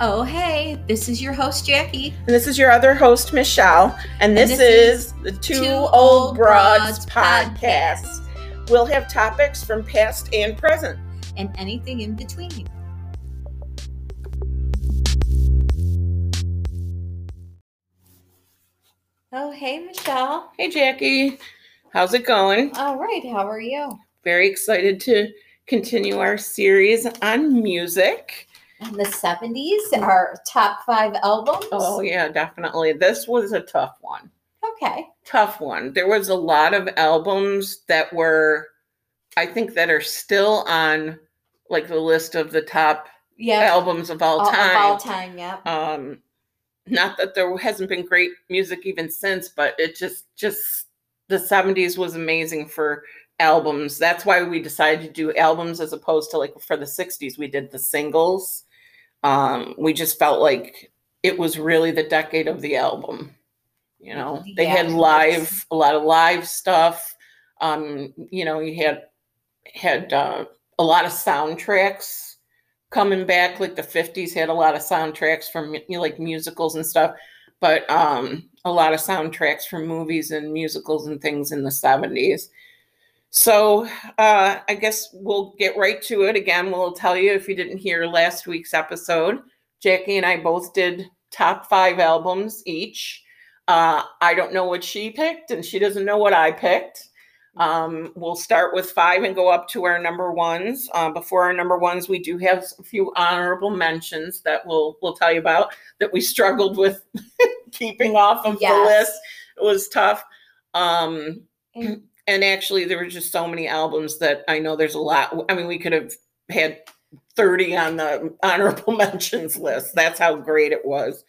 Oh, hey, this is your host, Jackie. And this is your other host, Michelle. And this, this is, is the Two, Two Old Old Broads, Broads podcast. We'll have topics from past and present. And anything in between. Oh, hey, Michelle. Hey, Jackie. How's it going? All right, how are you? Very excited to continue our series on music. In the 70s, our top five albums. Oh, yeah, definitely. This was a tough one. Okay. Tough one. There was a lot of albums that were, I think, that are still on like the list of the top Yeah. albums of all all, time. Of all time, yeah. um not that there hasn't been great music even since but it just just the 70s was amazing for albums that's why we decided to do albums as opposed to like for the 60s we did the singles um we just felt like it was really the decade of the album you know? They Yeah, had live a lot of live stuff. Um you know you had had uh, a lot of soundtracks coming back like the 50s had a lot of soundtracks from you know, like musicals and stuff but um a lot of soundtracks from movies and musicals and things in the 70s so uh i guess we'll get right to it again we'll tell you if you didn't hear last week's episode jackie and i both did top five albums each uh i don't know what she picked and she doesn't know what i picked um, we'll start with five and go up to our number ones. Uh, before our number ones, we do have a few honorable mentions that we'll we'll tell you about that we struggled with keeping off of the list. It was tough. Um, And- actually, there were just so many albums that I know there's a lot. I mean, we could have had 30 on the honorable mentions list. That's how great it was.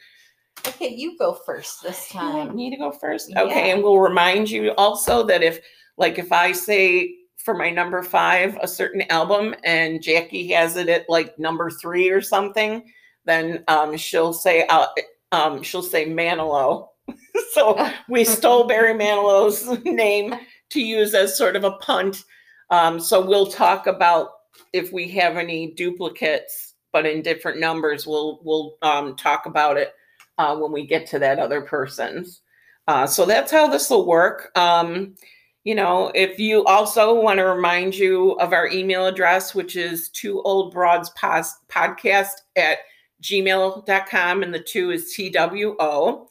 Okay, you go first this time. want me to go first? Okay, Yeah. and we'll remind you also that if, like, if I say for my number five a certain album and Jackie has it at like number three or something, then um, she'll say, uh, um, she'll say Manilow. so we stole Barry Manilow's name to use as sort of a punt. Um, so we'll talk about if we have any duplicates, but in different numbers. We'll we'll um, talk about it uh, when we get to that other person's. Uh, so that's how this will work. Um, you know, if you also want to remind you of our email address, which is two old broads podcast at gmail.com, and the two is TWO.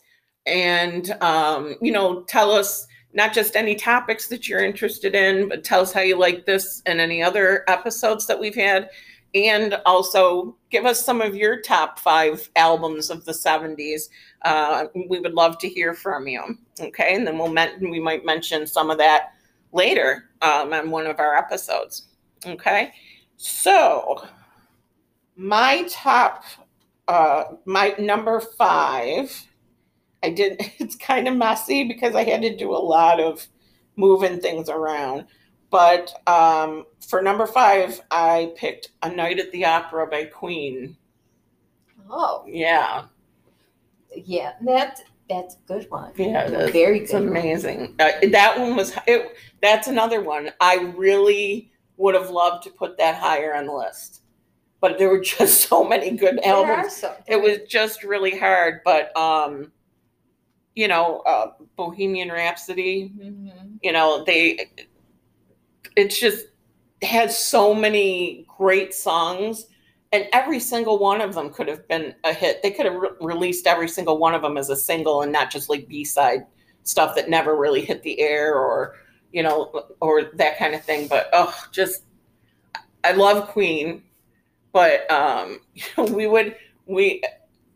And, um, you know, tell us not just any topics that you're interested in, but tell us how you like this and any other episodes that we've had. And also give us some of your top five albums of the 70s uh, we would love to hear from you. Okay and then we'll men- we might mention some of that later um, on one of our episodes. Okay so my top uh, my number five i did it's kind of messy because i had to do a lot of moving things around but um, for number five, I picked A Night at the Opera by Queen. Oh, Yeah, yeah, that that's a good one. yeah, is. Very good. amazing. Uh, that one was. It, that's another one. I really would have loved to put that higher on the list, but there were just so many good There albums. It was just really hard. But um, you know, uh, Bohemian Rhapsody. Mhm. you know they it's just has so many great songs and every single one of them could have been a hit they could have re- released every single one of them as a single and not just like b-side stuff that never really hit the air or you know or that kind of thing but oh just i love queen but um we would we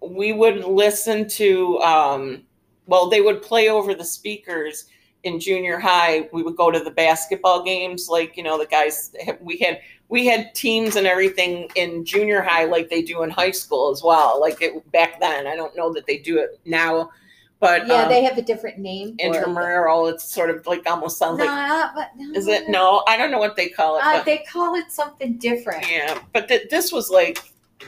we would listen to um well they would play over the speakers in junior high we would go to the basketball games like you know the guys we had we had teams and everything in junior high like they do in high school as well like it back then i don't know that they do it now but Yeah, um, they have a different name. for it. intramural it's sort of like almost sounds like Nah, but no, is it no i don't know what they call it Uh, but, they call it something different. yeah but th- this was like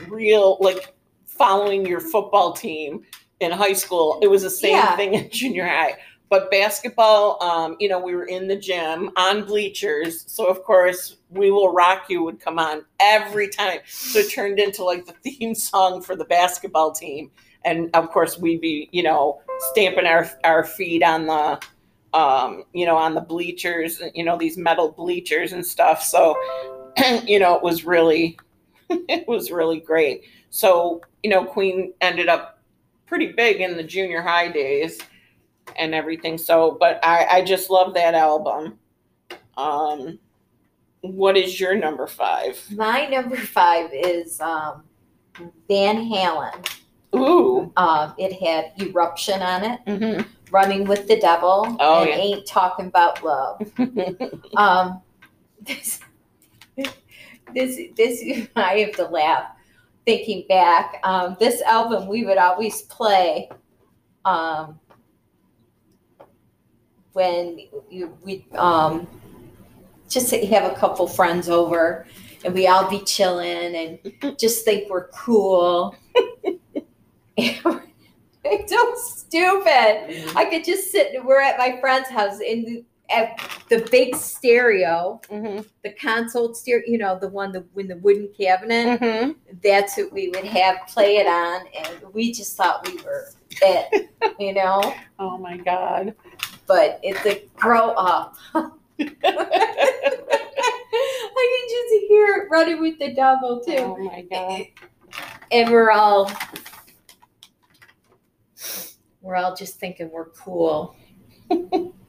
real like following your football team in high school it was the same Yeah. thing in junior high but basketball, um, you know, we were in the gym on bleachers. So, of course, We Will Rock You would come on every time. So it turned into like the theme song for the basketball team. And of course, we'd be, you know, stamping our, our feet on the, um, you know, on the bleachers, you know, these metal bleachers and stuff. So, you know, it was really, it was really great. So, you know, Queen ended up pretty big in the junior high days and everything. So, but I, I just love that album. Um, what is your number five? My number five is um, Van Halen. Ooh. Um, it had Eruption on it, hmm Running with the Devil, Oh, and yeah. Ain't Talking About Love. Um, this, this, this, I have to laugh thinking back. Um, this album we would always play um, when you, we um, just have a couple friends over and we all be chilling and just think we're cool. it's so stupid. I could just sit. We're at my friend's house in the, at the big stereo, hmm the console stereo. You know, the one the when the wooden cabinet. hmm That's what we would have play it on, and we just thought we were it. You know, Oh my God. but it's a grow up. I can just hear it running with the double too. Oh my God. and we're all we're all just thinking we're cool.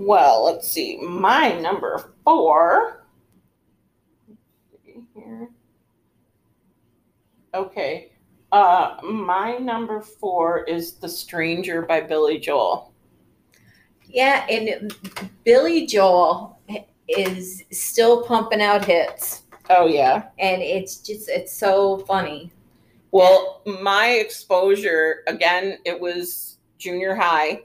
Well, let's see. My number four. Here. Okay. Uh, my number four is The Stranger by Billy Joel. Yeah, and Billy Joel is still pumping out hits, Oh, yeah. and it's just it's so funny. Well, my exposure, again, it was junior high,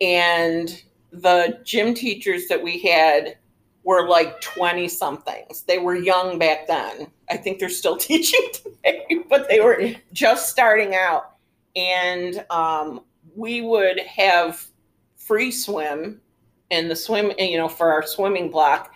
and the gym teachers that we had were like 20 somethings. They were young back then. I think they're still teaching today, but they were just starting out. And um, we would have free swim in the swim, you know, for our swimming block.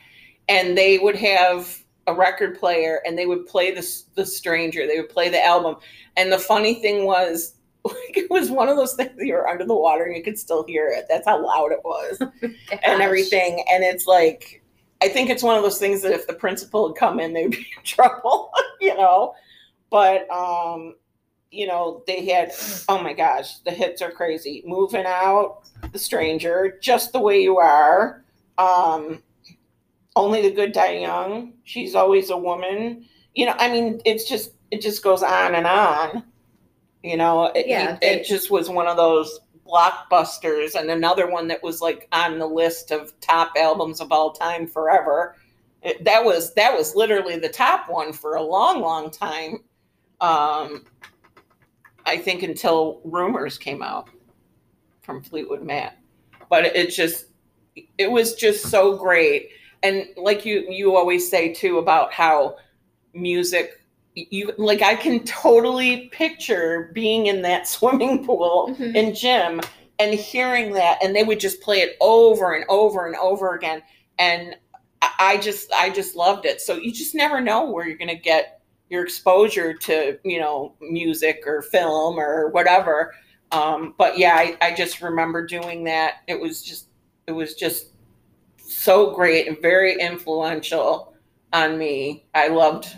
And they would have a record player and they would play the, the stranger. They would play the album. And the funny thing was, it was one of those things that you were under the water and you could still hear it. That's how loud it was and everything. And it's like, I think it's one of those things that if the principal had come in, they'd be in trouble, you know. But um, you know, they had oh my gosh, the hits are crazy. Moving out, the stranger, just the way you are. Um, only the good die young. She's always a woman. You know, I mean, it's just it just goes on and on. You know, it, Yeah, it, they- it just was one of those blockbusters and another one that was like on the list of top albums of all time forever. It- that was that was literally the top one for a long long time um i think until rumors came out from fleetwood mac. But it just it was just so great. And like you you always say too about how music you like i can totally picture being in that swimming pool Mhm. in gym and hearing that and they would just play it over and over and over again. And I- i just i just loved it. So you just never know where you're going to get your exposure to you know music or film or whatever. Um, but yeah I, I just remember doing that. It was just it was just so great and very influential on me. I loved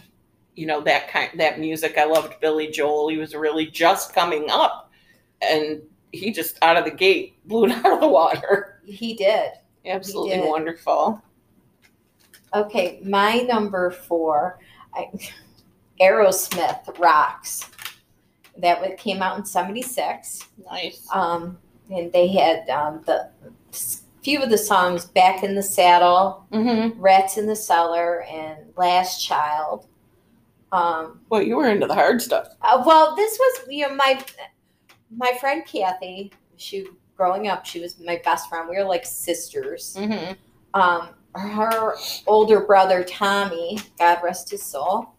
you know that kind that music i loved billy joel he was really just coming up and he just out of the gate blew it out of the water He did. absolutely did. wonderful Okay, my number four, I, Aerosmith rocks. That came out in '76. nice Um, and they had um, the few of the songs "Back in the Saddle," mm-hmm. "Rats in the Cellar," and "Last Child." Um, well you were into the hard stuff uh, well, this was you know my my friend Kathy. She growing up, she was my best friend. We were like sisters. mm-hmm. Um, her older brother Tommy, God rest his soul.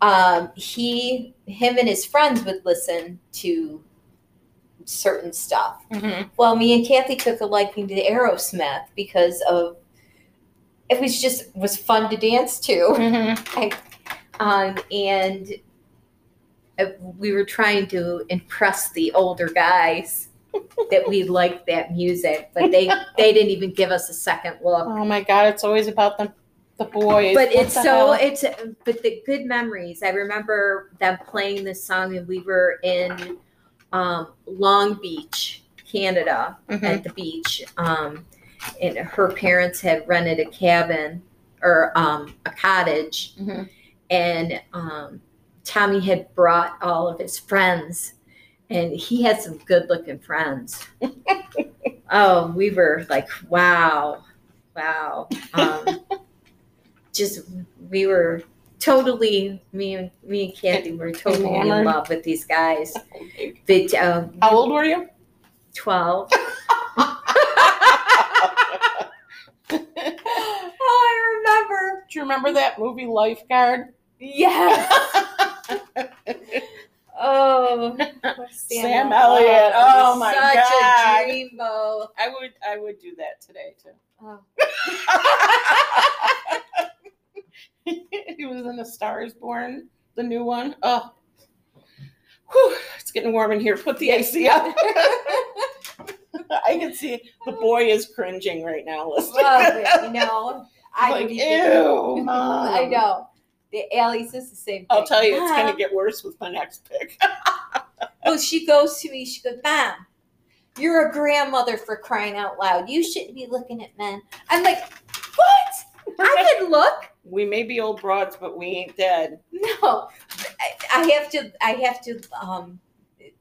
Um, he, him, and his friends would listen to certain stuff. Mhm. Well, me and Kathy took a liking to Aerosmith because of it was just was fun to dance to. Mhm. Um, and uh, we were trying to impress the older guys that we liked that music, but they they didn't even give us a second look. Oh my God! It's always about the the boys. But What it's so hell? it's but the good memories. I remember them playing this song, and we were in um, Long Beach, Canada, Mhm. at the beach. Um, and her parents had rented a cabin or um, a cottage, Mhm. And um, Tommy had brought all of his friends, and he had some good-looking friends. oh, we were like, wow, wow. Um, just we were totally me and me and Kathy were totally in love with these guys. But um, How old were you? twelve. Oh, I remember. Do you remember that movie Lifeguard? Yes. Oh, Sam Elliott. Oh, my such God. a dreamboat. I would I would do that today too. Oh. he was in The Star Is Born, the new one. Oh, Whew, it's getting warm in here. Put the AC up. I can see the boy is cringing right now. Listening. Well, you know, I like, ew, mom. I know. The Allie's is the same thing. I'll tell you, it's going to get worse with my next pick. Well, she goes to me. She goes, "Mom, you're a grandmother for crying out loud. You shouldn't be looking at men." I'm like, "What? I can look." we may be old broads, but we ain't dead. No, I, I have to. I have to um,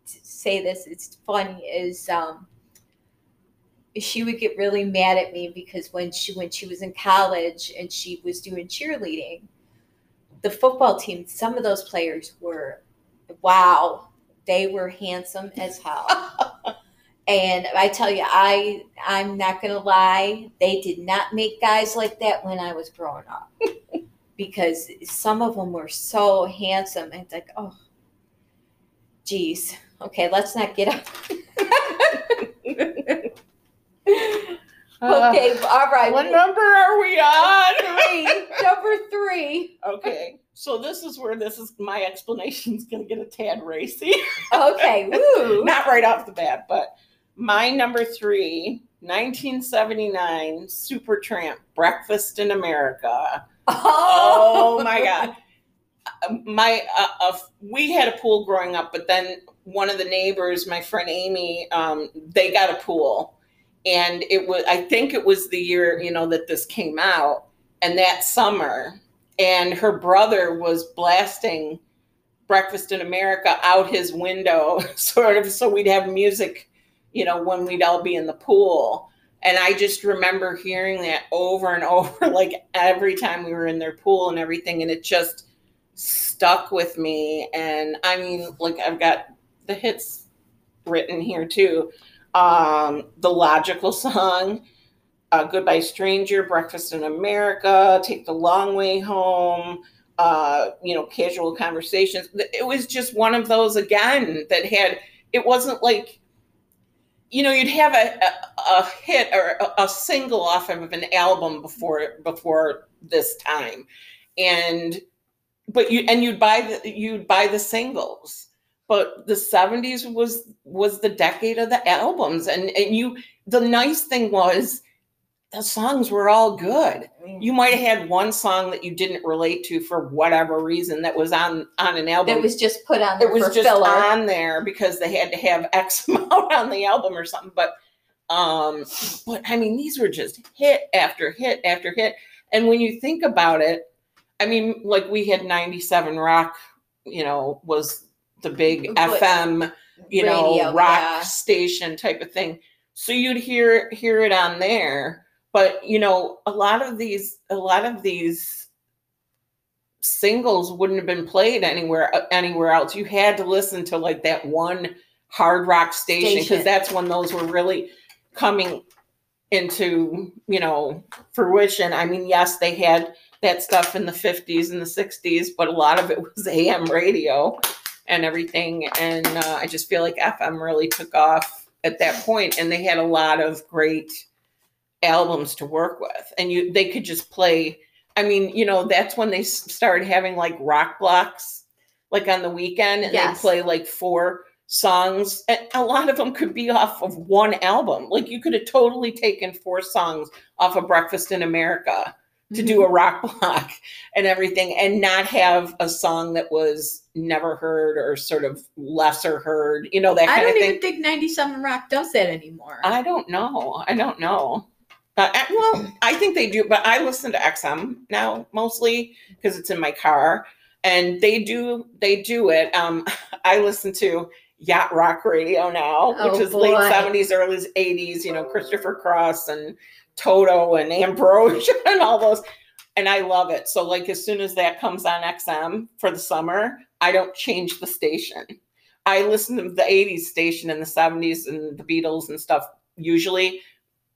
say this. It's funny. Is um, she would get really mad at me because when she when she was in college and she was doing cheerleading, the football team. Some of those players were, wow, they were handsome as hell. And I tell you, I I'm not gonna lie, they did not make guys like that when I was growing up. because some of them were so handsome. And it's like, oh, geez. Okay, let's not get up. Uh, okay, all right. what number are we on? Three. Number three. Okay, so this is where this is my explanation is going to get a tad racy. Okay. Woo. Not right off the bat, but my number three, 1979 Supertramp, Breakfast in America. Oh my God. My uh, uh, we had a pool growing up, but then one of the neighbors, my friend Amy, um, they got a pool, and it was I think it was the year you know that this came out, and that summer, and her brother was blasting Breakfast in America out his window, sort of, so we'd have music, you know, when we'd all be in the pool. And I just remember hearing that over and over, like every time we were in their pool and everything. And it just stuck with me. And I mean, like, I've got the hits written here too. Um, the logical song, uh, Goodbye Stranger, Breakfast in America, Take the Long Way Home, uh, you know, casual conversations. It was just one of those again that had, it wasn't like, you know, you'd have a, a, a hit or a, a single off of an album before before this time, and but you and you'd buy the you'd buy the singles. But the '70s was was the decade of the albums, and and you the nice thing was the songs were all good. You might have had one song that you didn't relate to for whatever reason that was on on an album. That was just put on there it was just filler. on there because they had to have x amount on the album or something. But um but i mean these were just hit after hit after hit. And when you think about it i mean like we had 97 rock you know was the big But- fm you know rock yeah. station type of thing. So you'd hear hear it on there. But you know a lot of these a lot of these singles wouldn't have been played anywhere uh, anywhere else. You had to listen to like that one hard rock station Station. because that's when those were really coming into you know fruition. I mean yes they had that stuff in the 50s and the 60s but a lot of it was am radio and everything. And uh, I just feel like FM really took off at that point, and they had a lot of great albums to work with, and you they could just play. I mean, you know, that's when they started having like rock blocks, like on the weekend, and Yes. they play like four songs, and a lot of them could be off of one album. Like you could have totally taken four songs off of Breakfast in America to do Mm-hmm. a rock block and everything and not have a song that was never heard or sort of lesser heard you know that I don't even think 97 Rock does that anymore. i don't know. I don't know. Uh, well i think they do but i listen to xm now mostly because it's in my car and they do they do it. Um i listen to yacht rock radio now which Oh, is late 70s early 80s you know christopher cross and toto and ambrosia and all those. And i love it. So like as soon as that comes on xm for the summer i don't change the station. I listen to the 80s station in the 70s and the beatles and stuff usually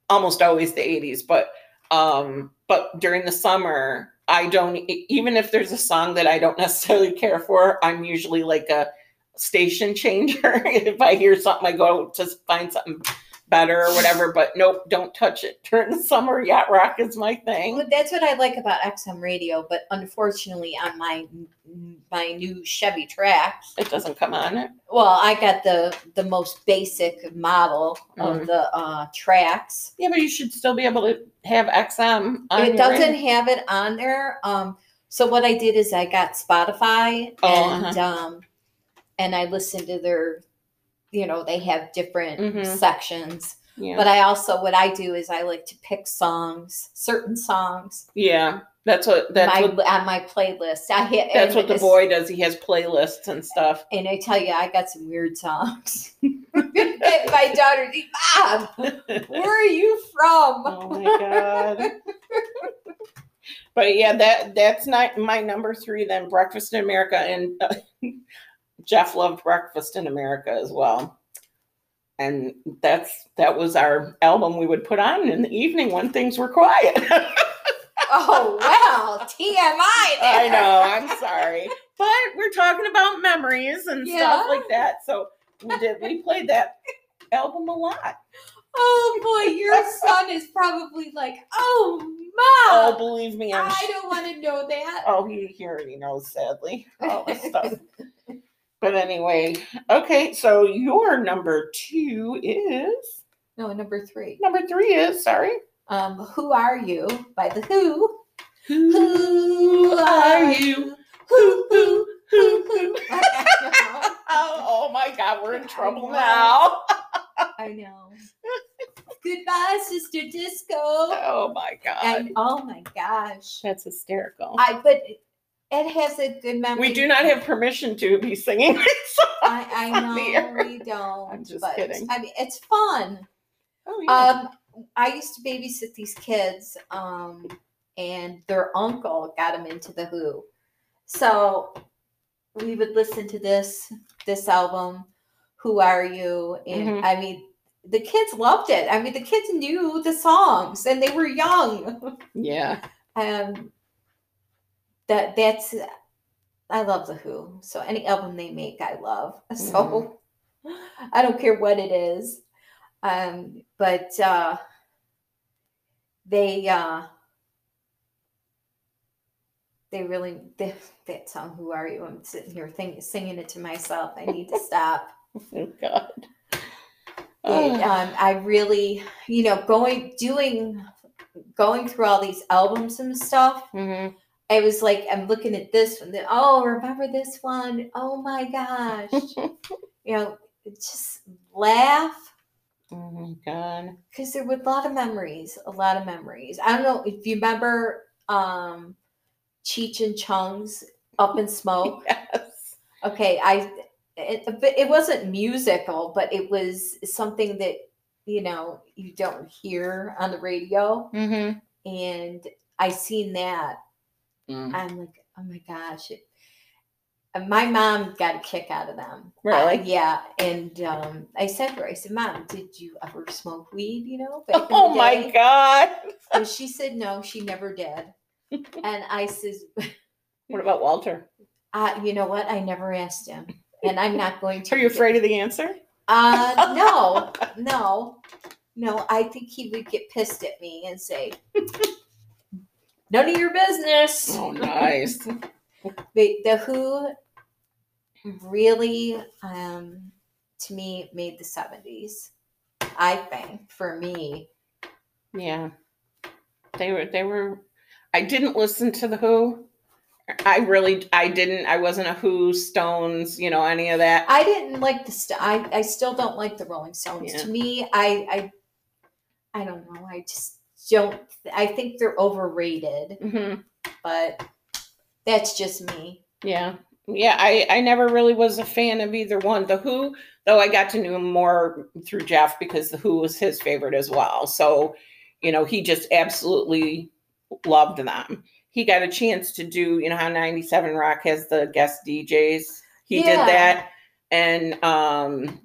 almost always the 80s but um but during the summer i don't even if there's a song that i don't necessarily care for i'm usually like a station changer. If i hear something i go to find something better or whatever but nope don't touch it during the summer yacht rock is my thing Well, that's what I like about XM radio, but unfortunately, on my my new Chevy Trax, it doesn't come on it well, I got the the most basic model of Mhm. the uh, Trax. yeah but you should still be able to have xm on it doesn't radio. have it on there. Um, so what I did is I got Spotify Oh, and um, and I listened to their, you know, they have different Mhm. sections. yeah But I also what I do is I like to pick songs, certain songs, yeah that's what that's my, what on my playlist. I hit that's what the boy does he has playlists and stuff And I tell you, I got some weird songs. my daughter, Mom, where are you from? Oh my god. but yeah, that that's not my number three. Then Breakfast in America, and uh, Jeff loved Breakfast in America as well. And that's that was our album we would put on in the evening when things were quiet. Oh wow, TMI. I know. I'm sorry, but we're talking about memories and Yeah. stuff like that. So we did. We played that album a lot. Oh boy, your son is probably like, oh mom. Oh, believe me, I'm. I don't want to know that. Oh, he, he already knows, sadly, all this stuff. But anyway, okay, so your number two is No, number three. number three is sorry. Um, who are you by the Who? Who Who are you? Who who who who? Oh, my God, we're in trouble now. I know. Goodbye, Sister Disco. Oh my God, And oh my gosh, that's hysterical. I but it has a good memory. we do not have permission to be singing this. I, I know we don't. I'm just but, kidding. I mean, it's fun. Oh, yeah. Um, I used to babysit these kids, um, and their uncle got them into the Who. So we would listen to this this album, "Who Are You?" And Mhm. I mean, the kids loved it. I mean, the kids knew the songs, and they were young. yeah. um, that that's I love the Who. So any album they make, I love. So I don't care what it is. Um, but uh, they uh, they really they, that song. Who are you? I'm sitting here thinking, singing it to myself. I need to stop. Oh God. It, Oh. um, I really, you know, going doing going through all these albums and stuff. Mhm. I was like, I'm looking at this one. then, Oh, remember this one? Oh my gosh. you know, just laugh Oh my God. because there were a lot of memories, a lot of memories. I don't know if you remember um Cheech and Chong's Up in Smoke. Yes. Okay, I it, but it wasn't musical, but it was something that you know you don't hear on the radio, Mm-hmm. and I seen that Mm. I'm like, oh my gosh. It, my mom got a kick out of them. Really? Uh, yeah. And um, I said to her, I said, Mom, did you ever smoke weed, you know? back in the Oh my? God. And she said, no, she never did. and I says, What about Walter? uh, you know what? I never asked him. and I'm not going to. Are you afraid of the answer? Uh, no, no, no. I think he would get pissed at me and say, "None of your business." Oh, nice. But the Who really, um, to me, made the seventies. I think for me, yeah. They were they were I didn't listen to the Who. I really I didn't I wasn't a Who Stones, you know, any of that. I didn't like the. St- I I still don't like the Rolling Stones. Yeah. To me, I I I don't know. I just don't. I think they're overrated, hmm but that's just me. Yeah. Yeah, I, I never really was a fan of either one. The Who, though I got to know him more through Jeff because the Who was his favorite as well. So, you know, he just absolutely loved them. He got a chance to do, you know, how 97 Rock has the guest DJs. He Yeah. did that. And um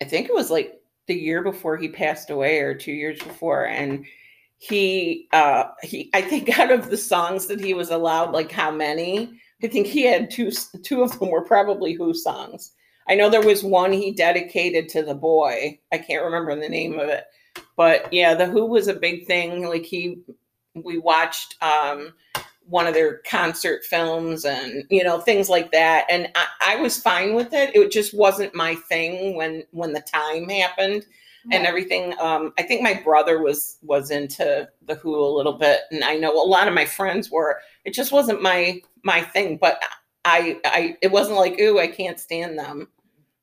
I think it was like the year before he passed away or two years before. And he uh he I think out of the songs that he was allowed, like how many? I think he had two two of them were probably Who songs. I know there was one he dedicated to the boy. I can't remember the name of it. But yeah, the Who was a big thing. Like he we watched um one of their concert films and you know things like that and I, I was fine with it it just wasn't my thing when when the time happened and everything um i think my brother was was into the who a little bit and i know a lot of my friends were it just wasn't my my thing but i i it wasn't like ooh i can't stand them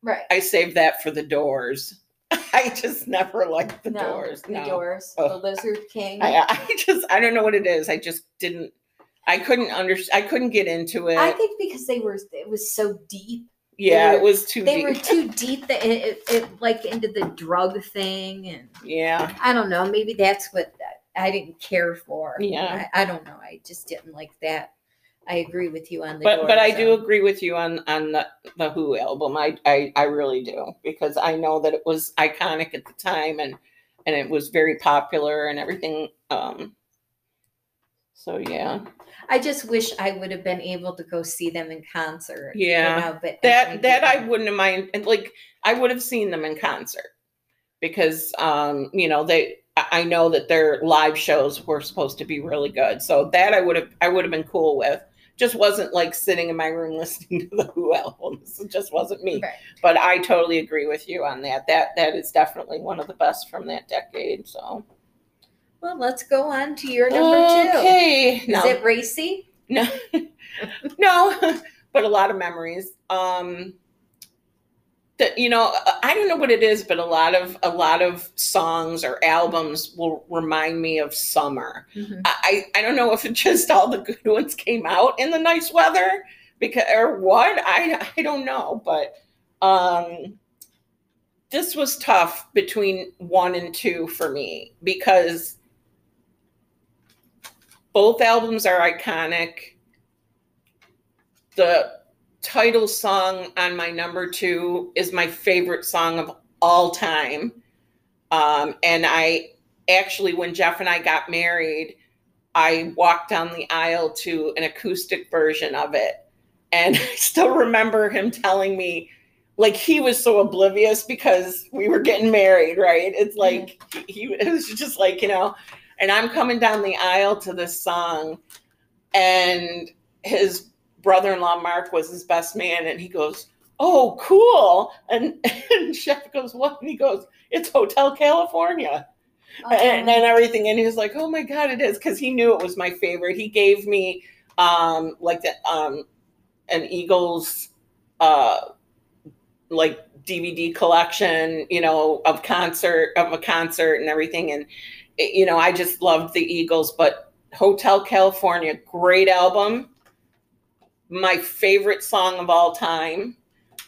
right. i saved that for the doors i just never liked the no, doors The no Doors. Oh. The Lizard King. I, I just i don't know what it is i just didn't i couldn't understand i couldn't get into it I think because they were. It was so deep. Yeah they it was too deep. They deep were too deep. That it, it, it like into the drug thing, and yeah I don't know. Maybe that's what I didn't care for. Yeah. I, I don't know. I just didn't like that. I agree with you on the. but but I do agree with you on on the the Who album. I, I I really do because I know that it was iconic at the time and and it was very popular and everything. Um. So yeah, I just wish I would have been able to go see them in concert. you Yeah. know, but that that I wouldn't have mind. And like I would have seen them in concert because um you know they I I know that their live shows were supposed to be really good. So that I would have I would have been cool with. Just wasn't like sitting in my room listening to the Who albums. It just wasn't me. Right. But I totally agree with you on that. That that is definitely one of the best from that decade. So Well, let's go on to your number two. Okay. Is No. it racy? No, no, but a lot of memories. Um, that you know, I don't know what it is, but a lot of a lot of songs or albums will remind me of summer. Mhm. I I don't know if it just all the good ones came out in the nice weather because or what. I I don't know, but um, this was tough between one and two for me because both albums are iconic. The title song on my number two is my favorite song of all time. Um, and I actually, when Jeff and I got married, I walked down the aisle to an acoustic version of it. And I still remember him telling me, like, he was so oblivious because we were getting married, right? It's like, he, it was just like, you know, and I'm coming down the aisle to this song, and his brother-in-law Mark was his best man, and he goes, "Oh, cool!" And, and Jeff goes, "What?" And he goes, "It's Hotel California." and, and everything. And he was like, "Oh my god, it is!" Because he knew it was my favorite. He gave me um like the um an Eagles uh like DVD collection, you know, of concert of a concert and everything. And you know, I just loved the Eagles. But Hotel California, great album. My favorite song of all time.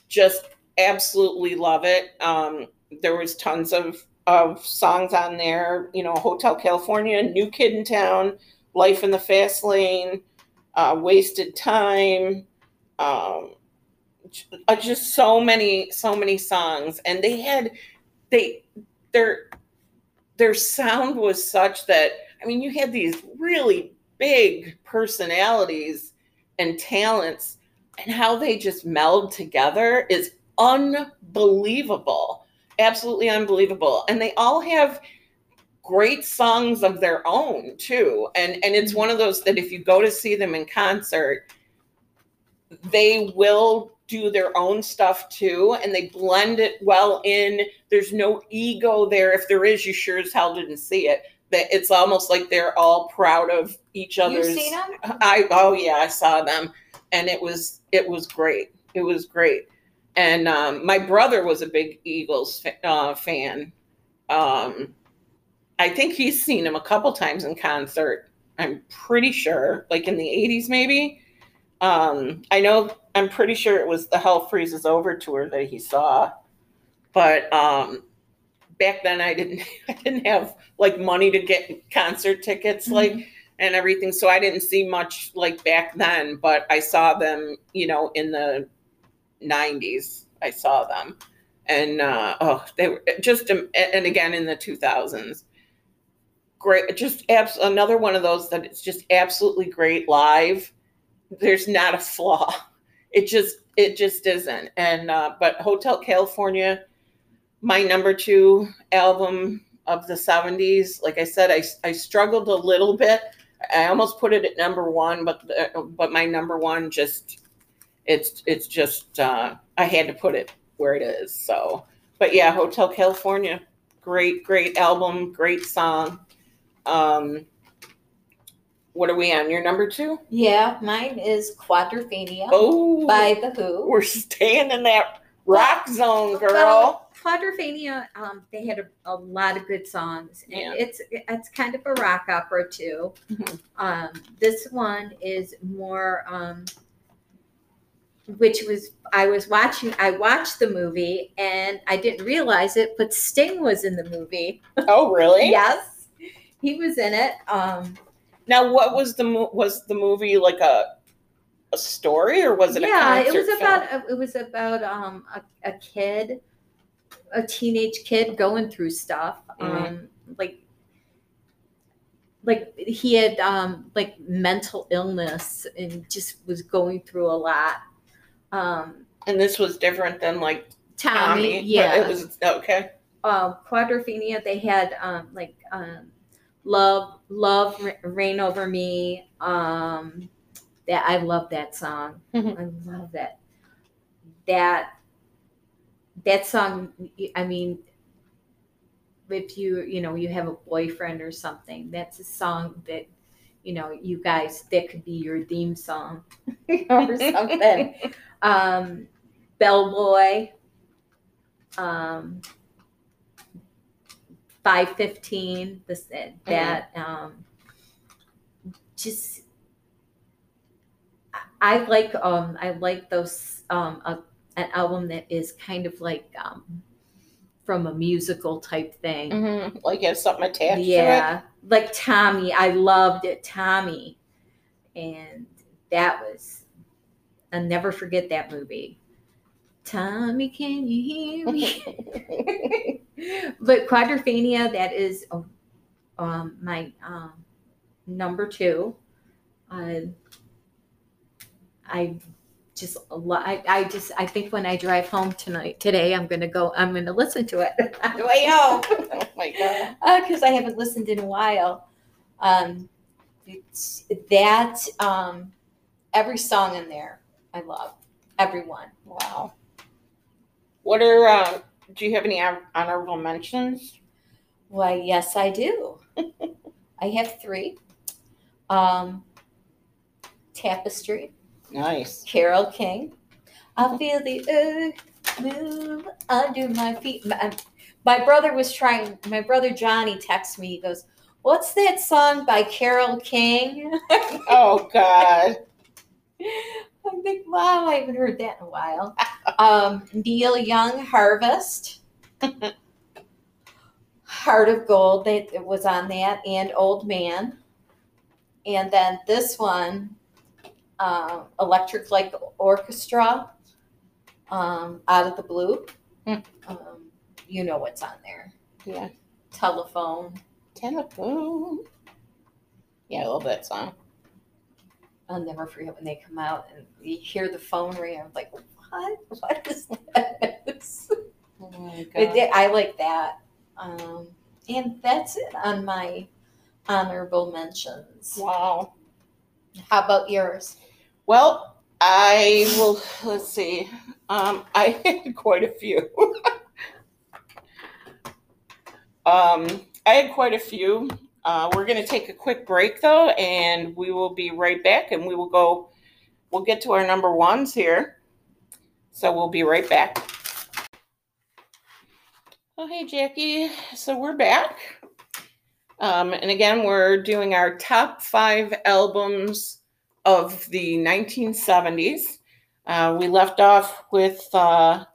Just absolutely love it. Um, there was tons of of songs on there. You know, Hotel California, New Kid in Town, Life in the Fast Lane, uh, Wasted Time. Um, uh, just so many, so many songs, and they had they their their sound was such that I mean, you had these really big personalities and talents and how they just meld together is unbelievable. Absolutely unbelievable. And they all have great songs of their own too. And and it's mm-hmm. one of those that if you go to see them in concert, they will do their own stuff too and they blend it well in. There's no ego there. If there is, you sure as hell didn't see it. That it's almost like they're all proud of each You other's seen them? I oh yeah, I saw them, and it was it was great. It was great, and um, my brother was a big Eagles uh, fan. Um, I think he's seen him a couple times in concert. I'm pretty sure, like in the '80s, maybe. Um, I know. I'm pretty sure it was the Hell Freezes Over tour that he saw, but um, back then I didn't I didn't have like money to get concert tickets like and everything. So I didn't see much like back then, but I saw them, you know, in the 90s. I saw them. And uh, oh, they were just, um, and again in the 2000s. Great, just abs- another one of those that it's just absolutely great live. There's not a flaw. It just, it just isn't. And, uh, but Hotel California, my number two album of the 70s, like I said, I, I struggled a little bit I almost put it at number one, but the, but my number one just it's it's just uh, I had to put it where it is. So, but yeah, Hotel California, great great album, great song. Um, what are we on? Your number two? Yeah, mine is Quadrophenia Oh, by The Who. we're staying in that rock zone, girl. Well, Quadrophenia, um, they had a, a lot of good songs, and Yeah. it's it's kind of a rock opera too. Mhm. Um, this one is more, um, which was I was watching. I watched the movie and I didn't realize it, but Sting was in the movie. Oh, really? Yes, he was in it. Um, Now, what was the was the movie like a a story or was it? yeah, a it was concert about it was about um a, a kid, a teenage kid going through stuff. Mhm. Um, like like he had um like mental illness and just was going through a lot. Um, And this was different than like Tommy, Tommy. yeah, It was okay. um, Quadrophenia. They had um like um love love Ra- reign over me. Um, that I love that song. Mhm. I love that. That that song. I mean, if you you know you have a boyfriend or something, that's a song that you know you guys that could be your theme song or something. um, Bellboy. Um, five fifteen. This that um, just I like um I like those um a, an album that is kind of like um from a musical type thing. Mhm. Like you have something attached Yeah, like Tommy. I loved it, Tommy, and that was I'll never forget that movie. Tommy, can you hear me? but Quadrophenia, that is uh, um, my um, number two. Uh, I just I, I just I think when I drive home tonight today, I'm gonna go. I'm gonna listen to it on the way home oh my god. because I haven't listened in a while. Um, it's, that um, every song in there I love everyone. Wow. What are uh, do you have any hon- mentions? Why, yes, I do. I have three. Um, Tapestry, Nice. Carole King. I feel the earth move under my feet. My, my brother was trying, my brother Johnny texts me. He goes, What's that song by Carole King? Oh god. I'm like, wow, I haven't heard that in a while. Um, Neil Young, Harvest, Heart of Gold, that it was on that, and Old Man. And then this one, um, Electric Light Orchestra, um, Out of the Blue. Hmm. Um, you know what's on there. Yeah. Telephone. Telephone. Yeah, I love that song. I'll never forget when they come out and you hear the phone ring. I'm like, what? What is this? Oh my But God. they- I like that. Um, and that's it on my honorable mentions. Wow. How about yours? Well, I will. Let's see. Um, I had quite a few. um, I had quite a few. Uh, we're going to take a quick break though, and we will be right back. And we will go. We'll get to our number ones here. So we'll be right back. Oh, hey, Jackie. So we're back. Um, and again, we're doing our top five albums of the 1970s. Uh, we left off with uh,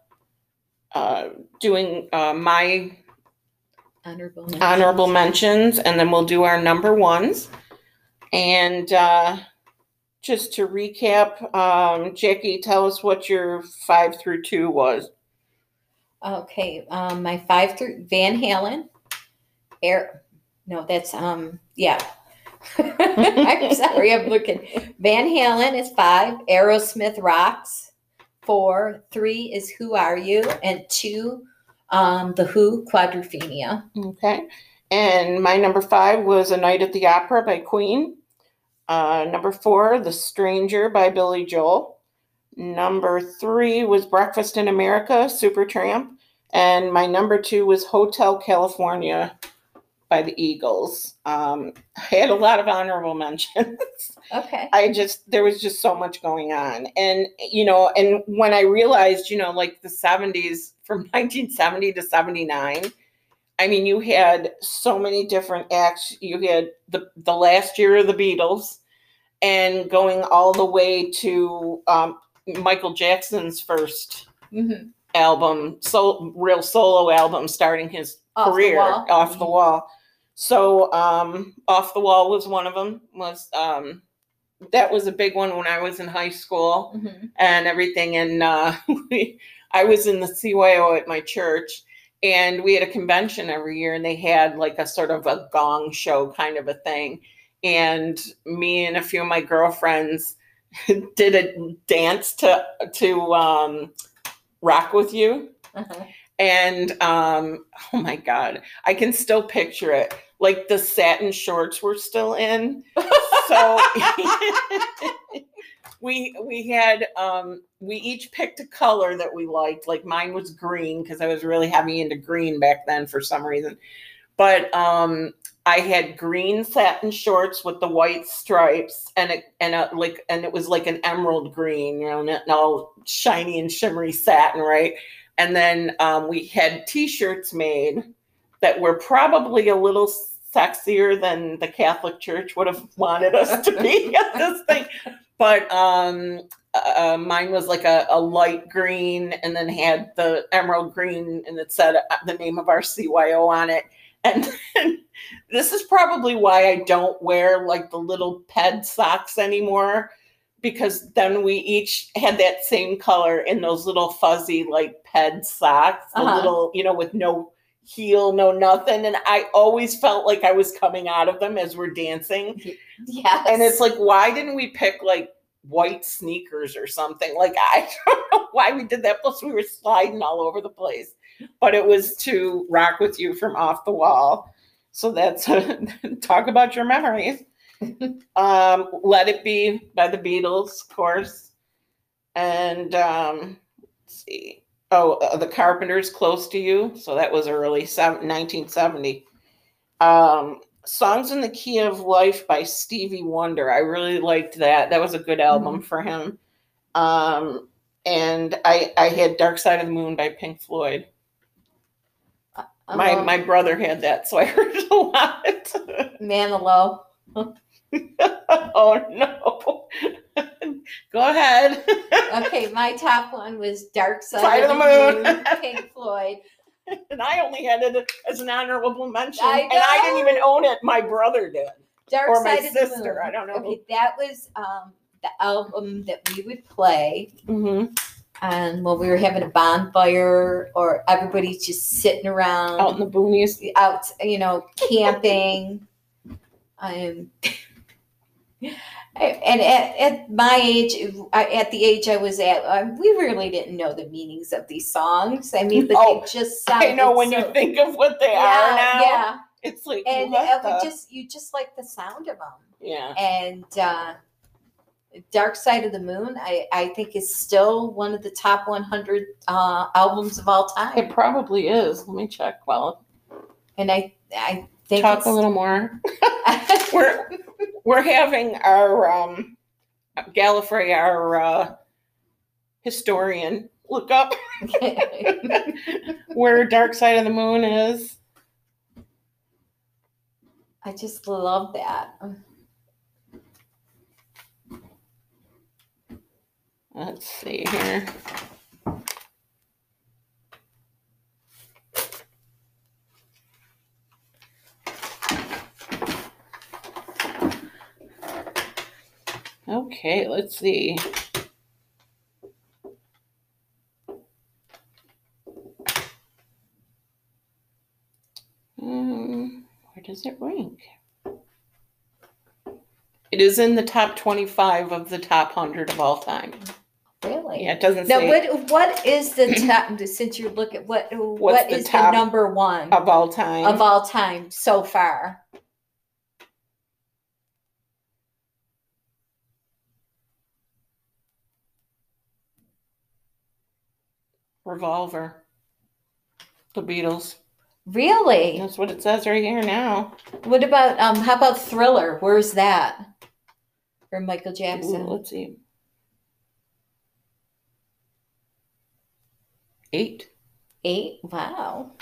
uh, doing uh, my Honorable honorable mentions, and then we'll do our number ones. And uh, just to recap, um, Jackie, tell us what your five through two was. Okay, um, my five through Van Halen, Air. No, that's um, yeah. I'm sorry, I'm looking. Van Halen is five. Aerosmith rocks. Four. Three is Who Are You, and two, um, the Who Quadrophenia. Okay. And my number five was A Night at the Opera by Queen. Uh, number four, The Stranger by Billy Joel. Number three was Breakfast in America, Supertramp. And my number two was Hotel California by the Eagles. Um, I had a lot of honorable mentions. Okay. I just there was just so much going on. And you know, and when I realized, you know, like the 70s from 1970 to 79, I mean, you had so many different acts. You had the the last year of the Beatles and going all the way to um, Michael Jackson's first Mm-hmm. album, so real solo album starting his Off the career Wall. off the wall. So um off the wall was one of them was um that was a big one when I was in high school Mm-hmm. and everything and uh I was in the CYO at my church and we had a convention every year and they had like a sort of a gong show kind of a thing and me and a few of my girlfriends did a dance to to um rock with you. Uh-huh. and um oh my god i can still picture it. Like the satin shorts were still in. So we we had um we each picked a color that we liked. Like mine was green because i was really heavy into green back then for some reason. But um i had green satin shorts with the white stripes and it and a, like and it was like an emerald green you know and all shiny and shimmery satin right? And then um, we had t-shirts made that were probably a little sexier than the catholic church would have wanted us to be at this thing. But um uh, mine was like a, a light green and then had the emerald green and it said uh, the name of our cyo on it and then, this is probably why i don't wear like the little ped socks anymore because then we each had that same color in those little fuzzy like ped socks the Uh-huh. little you know with no heel no nothing and i always felt like i was coming out of them as we're dancing Yes. and it's like, why didn't we pick like white sneakers or something? Like, I don't know why we did that. Plus, we were sliding all over the place. But it was to rock with you from off the wall. So that's talk about your memories. um, Let It Be by the Beatles, of course. And um, let's see. Oh, uh, The Carpenters, Close to You. So that was early, seven, 1970. Um, Songs in the Key of Life by Stevie Wonder. I really liked that. That was a good album for him. Um, and I I had Dark Side of the Moon by Pink Floyd. My Um, my brother had that, so I heard it a lot. Manilow. oh no. Go ahead. Okay, my top one was Dark Side, Side of of the the Moon. Pink Floyd. and I only had it as an honorable mention. I And I didn't even own it. My brother did. Dark Or my Side of the sister. I don't know. Okay, that was um, the album that we would play Mm-hmm. And when we were having a bonfire or everybody's just sitting around Out in the boonies. out, you know, camping. Um, and at, at my age, at the age I was at, um, we really didn't know the meanings of these songs. I mean, but Oh, they just sounded I know when so, you think of what they yeah, are now. yeah, It's like and uh, just you just like the sound of them. yeah. And uh, Dark Side of the Moon, I I think is still one of the top 100 uh, albums of all time. It probably is. Let me check. Well, and I I think talk a little more. We're we're having our um Gallifrey, our uh, historian, look up where Dark Side of the Moon is. I just love that. Let's see here. Okay, let's see. Um, where does it rank? It is in the top 25 of the top 100 of all time. Yeah, it doesn't Now, say what what is the top? Since you look at what what the is the, top number one of all time. of all time so far? Revolver. The Beatles. Really? That's what it says right here now. What about um? How about Thriller? Where's that? Or Michael Ooh, Jackson? let's see. Eight. Eight. Wow.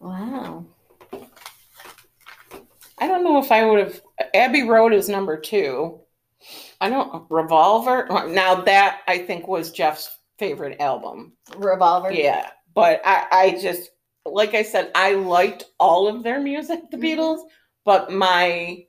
Wow. I don't know if I would have. Abbey Road is number two. I don't. Revolver. Now that I think was Jeff's favorite album. Revolver. Yeah, but I, I just like I said, I liked all of their music, the Mhm. Beatles, but my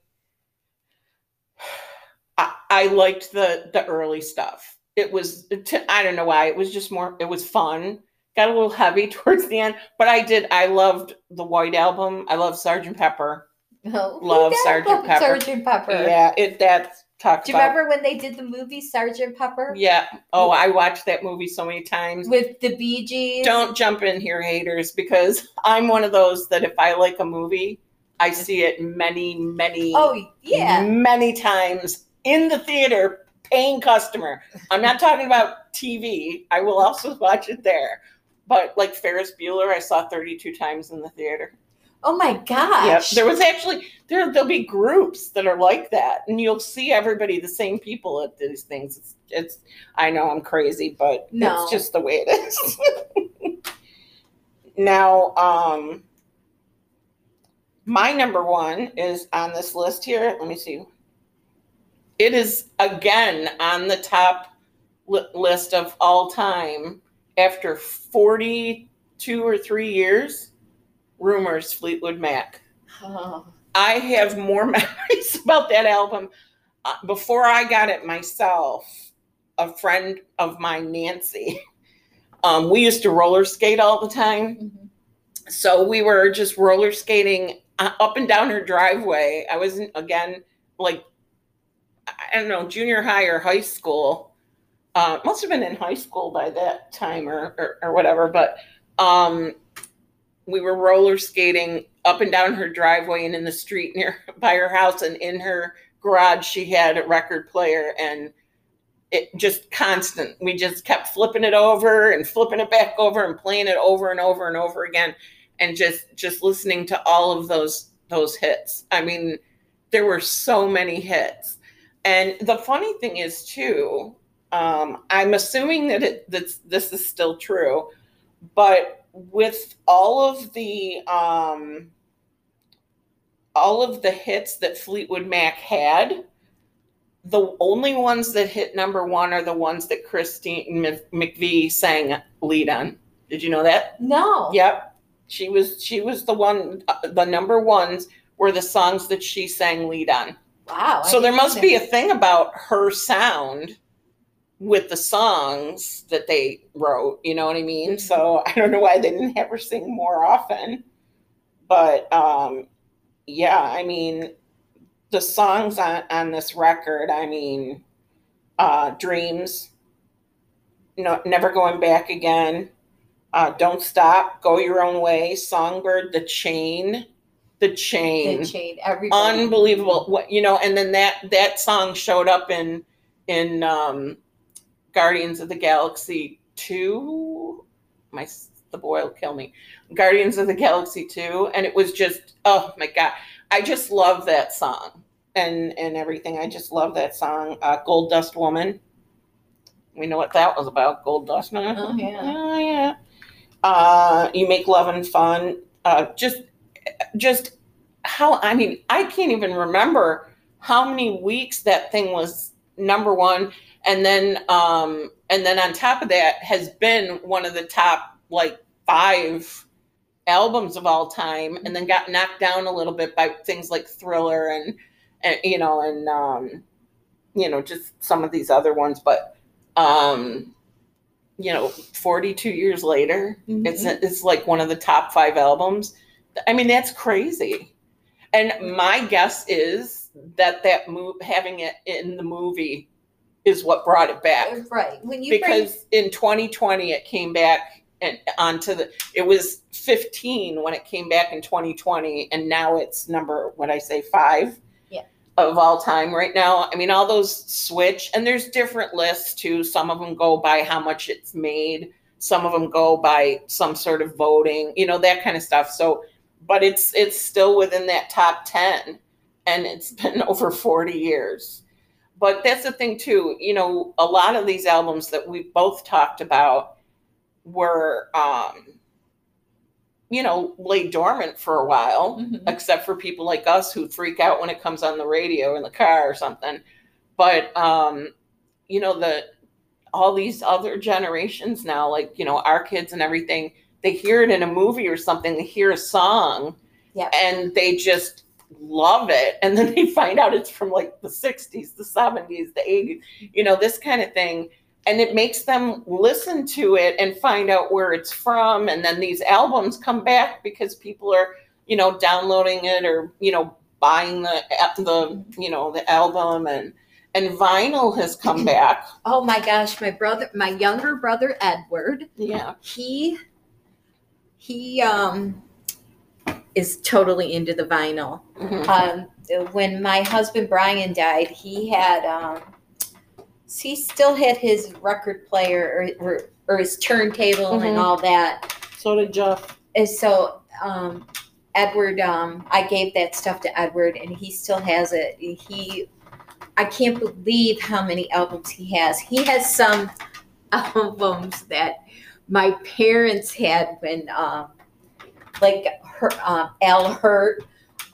I, I liked the the early stuff. It was I don't know why it was just more. It was fun. Got a little heavy towards the end, but I did. I loved the White Album. I love Sergeant Pepper. Oh, Love Sergeant Pepper. Sergeant Pepper. Yeah, it that talks Do you about. remember when they did the movie Sergeant Pepper Yeah. Oh, I watched that movie so many times. with the Bee Gees? don't jump in here haters because i'm one of those that if i like a movie i see it many many Oh yeah. many times in the theater paying customer. I'm not talking about tv i will also watch it there. But like ferris bueller i saw 32 times in the theater. Oh my Yep. gosh. there was actually there there'll be groups that are like that and you'll see everybody the same people at these things. It's, it's i know i'm crazy but No. it's just the way it is. Now um my number one is on this list here. Let me see it is again on the top li- list of all time after 42 or 3 years rumors fleetwood mac Oh, I have more memories about that album. Uh, before I got it myself, a friend of mine, Nancy, um, we used to roller skate all the time. mhm. So we were just roller skating uh, up and down her driveway. I was in, again like I don't know, junior high or high school. Uh, must have been in high school by that time or or, or whatever. But um, we were roller skating up and down her driveway and in the street near by her house and in her garage she had a record player and it just constant we just kept flipping it over and flipping it back over and playing it over and over and over again and just just listening to all of those those hits i mean there were so many hits and the funny thing is too um, i'm assuming that it this is still true but with all of the um, all of the hits that Fleetwood Mac had, the only ones that hit number one are the ones that Christine McVie sang lead on. Did you know that? No. Yep, she was she was the one. uh, The number ones were the songs that she sang lead on. Wow. I So there must be a thing about her sound with the songs that they wrote, you know what I mean? Mhm. So I don't know why they didn't have her sing more often. But um yeah, I mean the songs on on this record, I mean, uh, "Dreams," no, "Never Going Back Again," uh, "Don't Stop," "Go Your Own Way," "Songbird," "The Chain," "The Chain." The chain, everybody. unbelievable. What you know and then that that song showed up in in um guardians of the galaxy 2 my the boy will kill me. Guardians of the galaxy 2 and it was just oh my god. I just love that song and and everything. I just love that song uh gold dust woman. We know what that was about gold dust Oh, yeah. oh yeah. Uh you make loving fun uh just just how I mean, I can't even remember how many weeks that thing was number one, and then um, and then on top of that has been one of the top like five albums of all time, and then got knocked down a little bit by things like Thriller and, and you know and um, you know just some of these other ones, but um, you know, forty two years later, Mhm. it's it's like one of the top five albums. I mean, that's crazy. And mm. my guess is that that move having it in the movie is what brought it back right. When you bring because in 2020 it came back and onto the it was 15 when it came back in 2020 and now it's number what I say 5 Yeah. of all time right now. I mean all those switch and there's different lists too. Some of them go by how much it's made, some of them go by some sort of voting, you know, that kind of stuff. So but it's it's still within that top 10 and it's been over 40 years but that's the thing too you know a lot of these albums that we both talked about were um you know lay dormant for a while Mhm. except for people like us who freak out when it comes on the radio in the car or something but um you know the all these other generations now like you know our kids and everything they hear it in a movie or something they hear a song Yeah. and they just love it. And then they find out it's from like the 60s the 70s the 80s you know this kind of thing. And it makes them listen to it and find out where it's from. And then these albums come back because people are you know downloading it or you know buying the the you know the album. And and vinyl has come back. Oh my gosh, my brother, my younger brother Edward, yeah. he he um is totally into the vinyl. Mhm. Um, when my husband Brian died, he had um, he still had his record player or, or, or his turntable Mhm. and all that. so did jeff And so um, Edward, um, I gave that stuff to Edward, and he still has it. He, I can't believe how many albums he has. He has some albums that my parents had when, um, like her, um, Al Hirt,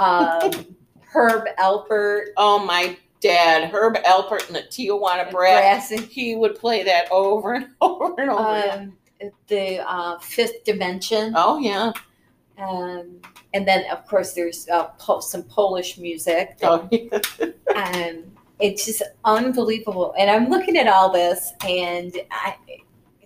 um, Herb Alpert, oh my dad herb alpert and the tijuana brass and, he would play that over and over and over um, the uh, Fifth Dimension. oh yeah Um, and then, of course, there's uh, po- some Polish music. that- oh, yeah. and it's just unbelievable. And I'm looking at all this, and I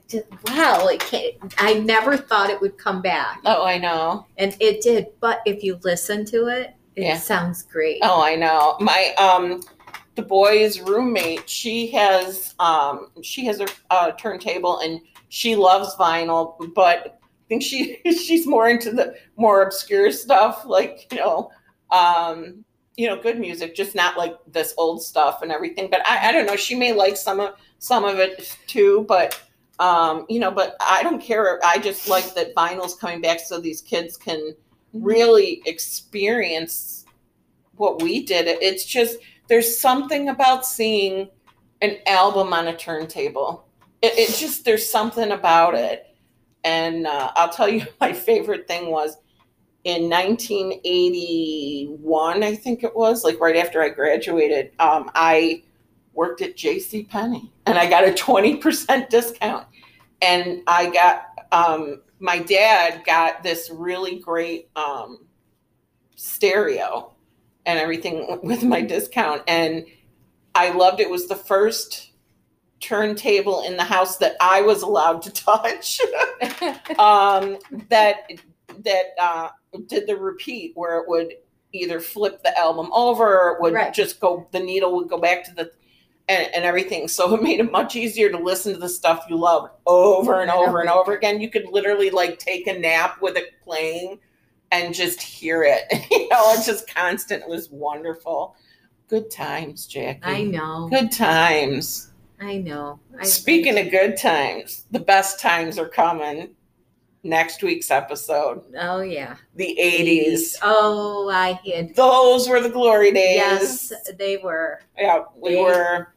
just wow, it can't, I never thought it would come back, oh i know and it did. But if you listen to it, it Yeah. sounds great. Oh, I know. My um the boy's roommate, she has um she has a, a turntable and she loves vinyl, but I think she she's more into the more obscure stuff, like, you know, um, you know, good music, just not like this old stuff and everything. But I, I don't know, she may like some of some of it too, but um, you know, but I don't care. I just like that vinyl's coming back so these kids can really experience what we did. It's just there's something about seeing an album on a turntable. It, it just there's something about it. And uh, I'll tell you, my favorite thing was in 1981, I think it was, like right after I graduated. Um, I worked at J.C. Penney, and I got a 20% discount. And I got um, my dad got this really great um, stereo and everything with my discount and i loved it. it was the first turntable in the house that i was allowed to touch um, that that uh, did the repeat where it would either flip the album over or it would Right. just go the needle would go back to the and, and everything. So it made it much easier to listen to the stuff you loved over and over and over again. You could literally like take a nap with it playing and just hear it. You know it's just constant it was wonderful. Good times jackie. I know. good times. I know. I, speaking of good times the best times are coming next week's episode. Oh yeah. the 80s Oh, I had. those were the glory days. Yes, they were. yeah we They- were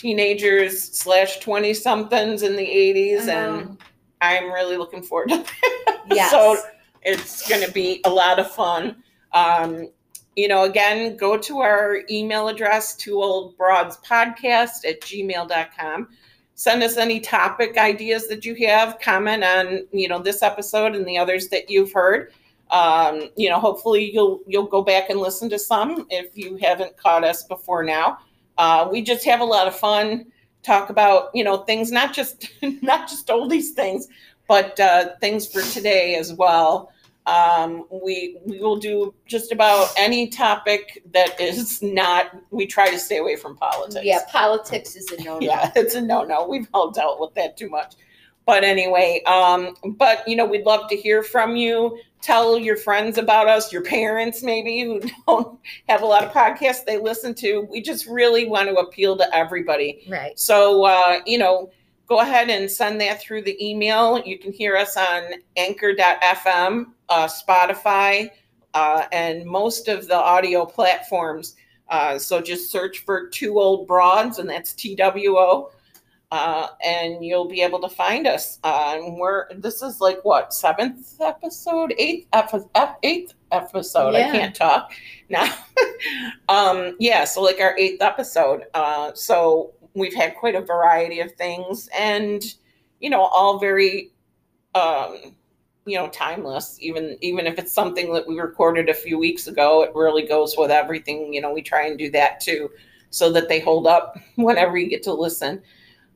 teenagers slash 20 somethings in the 80s and i'm really looking forward to that. Yes. so it's going to be a lot of fun. Um, you know again go to our email address two old broads podcast at gmail.com send us any topic ideas that you have comment on you know this episode and the others that you've heard. Um, you know hopefully you'll you'll go back and listen to some if you haven't caught us before now uh, we just have a lot of fun talk about you know things not just not just oldies things but uh, things for today as well um, we we will do just about any topic that is not we try to stay away from politics Yeah, politics is a no. No Yeah, it's a no no. We've all dealt with that too much. But anyway, um, but you know, we'd love to hear from you. Tell your friends about us, your parents maybe who don't have a lot of podcasts they listen to. We just really want to appeal to everybody. Right. So uh, you know, go ahead and send that through the email. You can hear us on anchor.fm, uh, Spotify, uh, and most of the audio platforms. Uh, so just search for Two Old Broads, and that's T W O, uh, and you'll be able to find us. Uh, and we're this is like what seventh episode, eighth episode, eighth episode. I can't talk now. um, yeah, so like our eighth episode. Uh, so we've had quite a variety of things, and you know, all very um, you know timeless even even if it's something that we recorded a few weeks ago it really goes with everything you know we try and do that too so that they hold up whenever you get to listen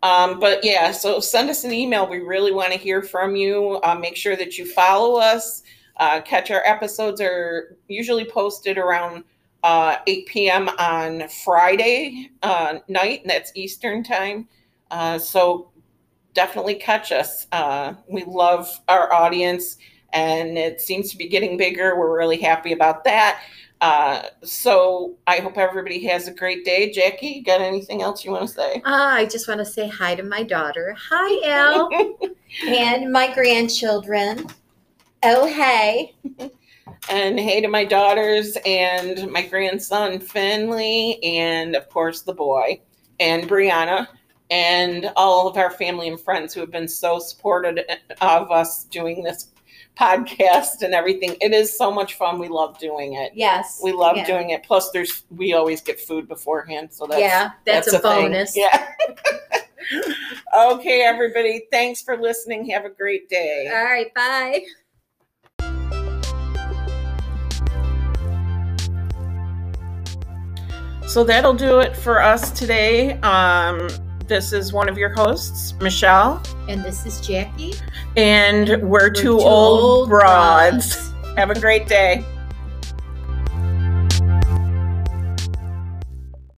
um, but yeah so send us an email we really want to hear from you uh, make sure that you follow us uh, catch our episodes are usually posted around uh, 8 p.m on friday uh, night and that's eastern time uh, so definitely catch us. Uh, we love our audience, and it seems to be getting bigger. We're really happy about that. Uh, so I hope everybody has a great day. Jackie, you got anything else you want to say? Ah, I just want to say hi to my daughter. Hi, Elle. and my grandchildren. Oh, hey. and hey to my daughters and my grandson Finley, and of course the boy and Brianna. And all of our family and friends who have been so supportive of us doing this podcast and everything. It is so much fun. We love doing it. Yes. We love yeah. doing it. Plus, there's we always get food beforehand, so that's yeah, that's, a, thing. bonus. Yeah. okay, everybody. Thanks for listening. Have a great day. All right, bye. So that'll do it for us today. Um, this is one of your hosts, Michelle, And this is Jackie. and we're, We're two, old, broads. Have a great day.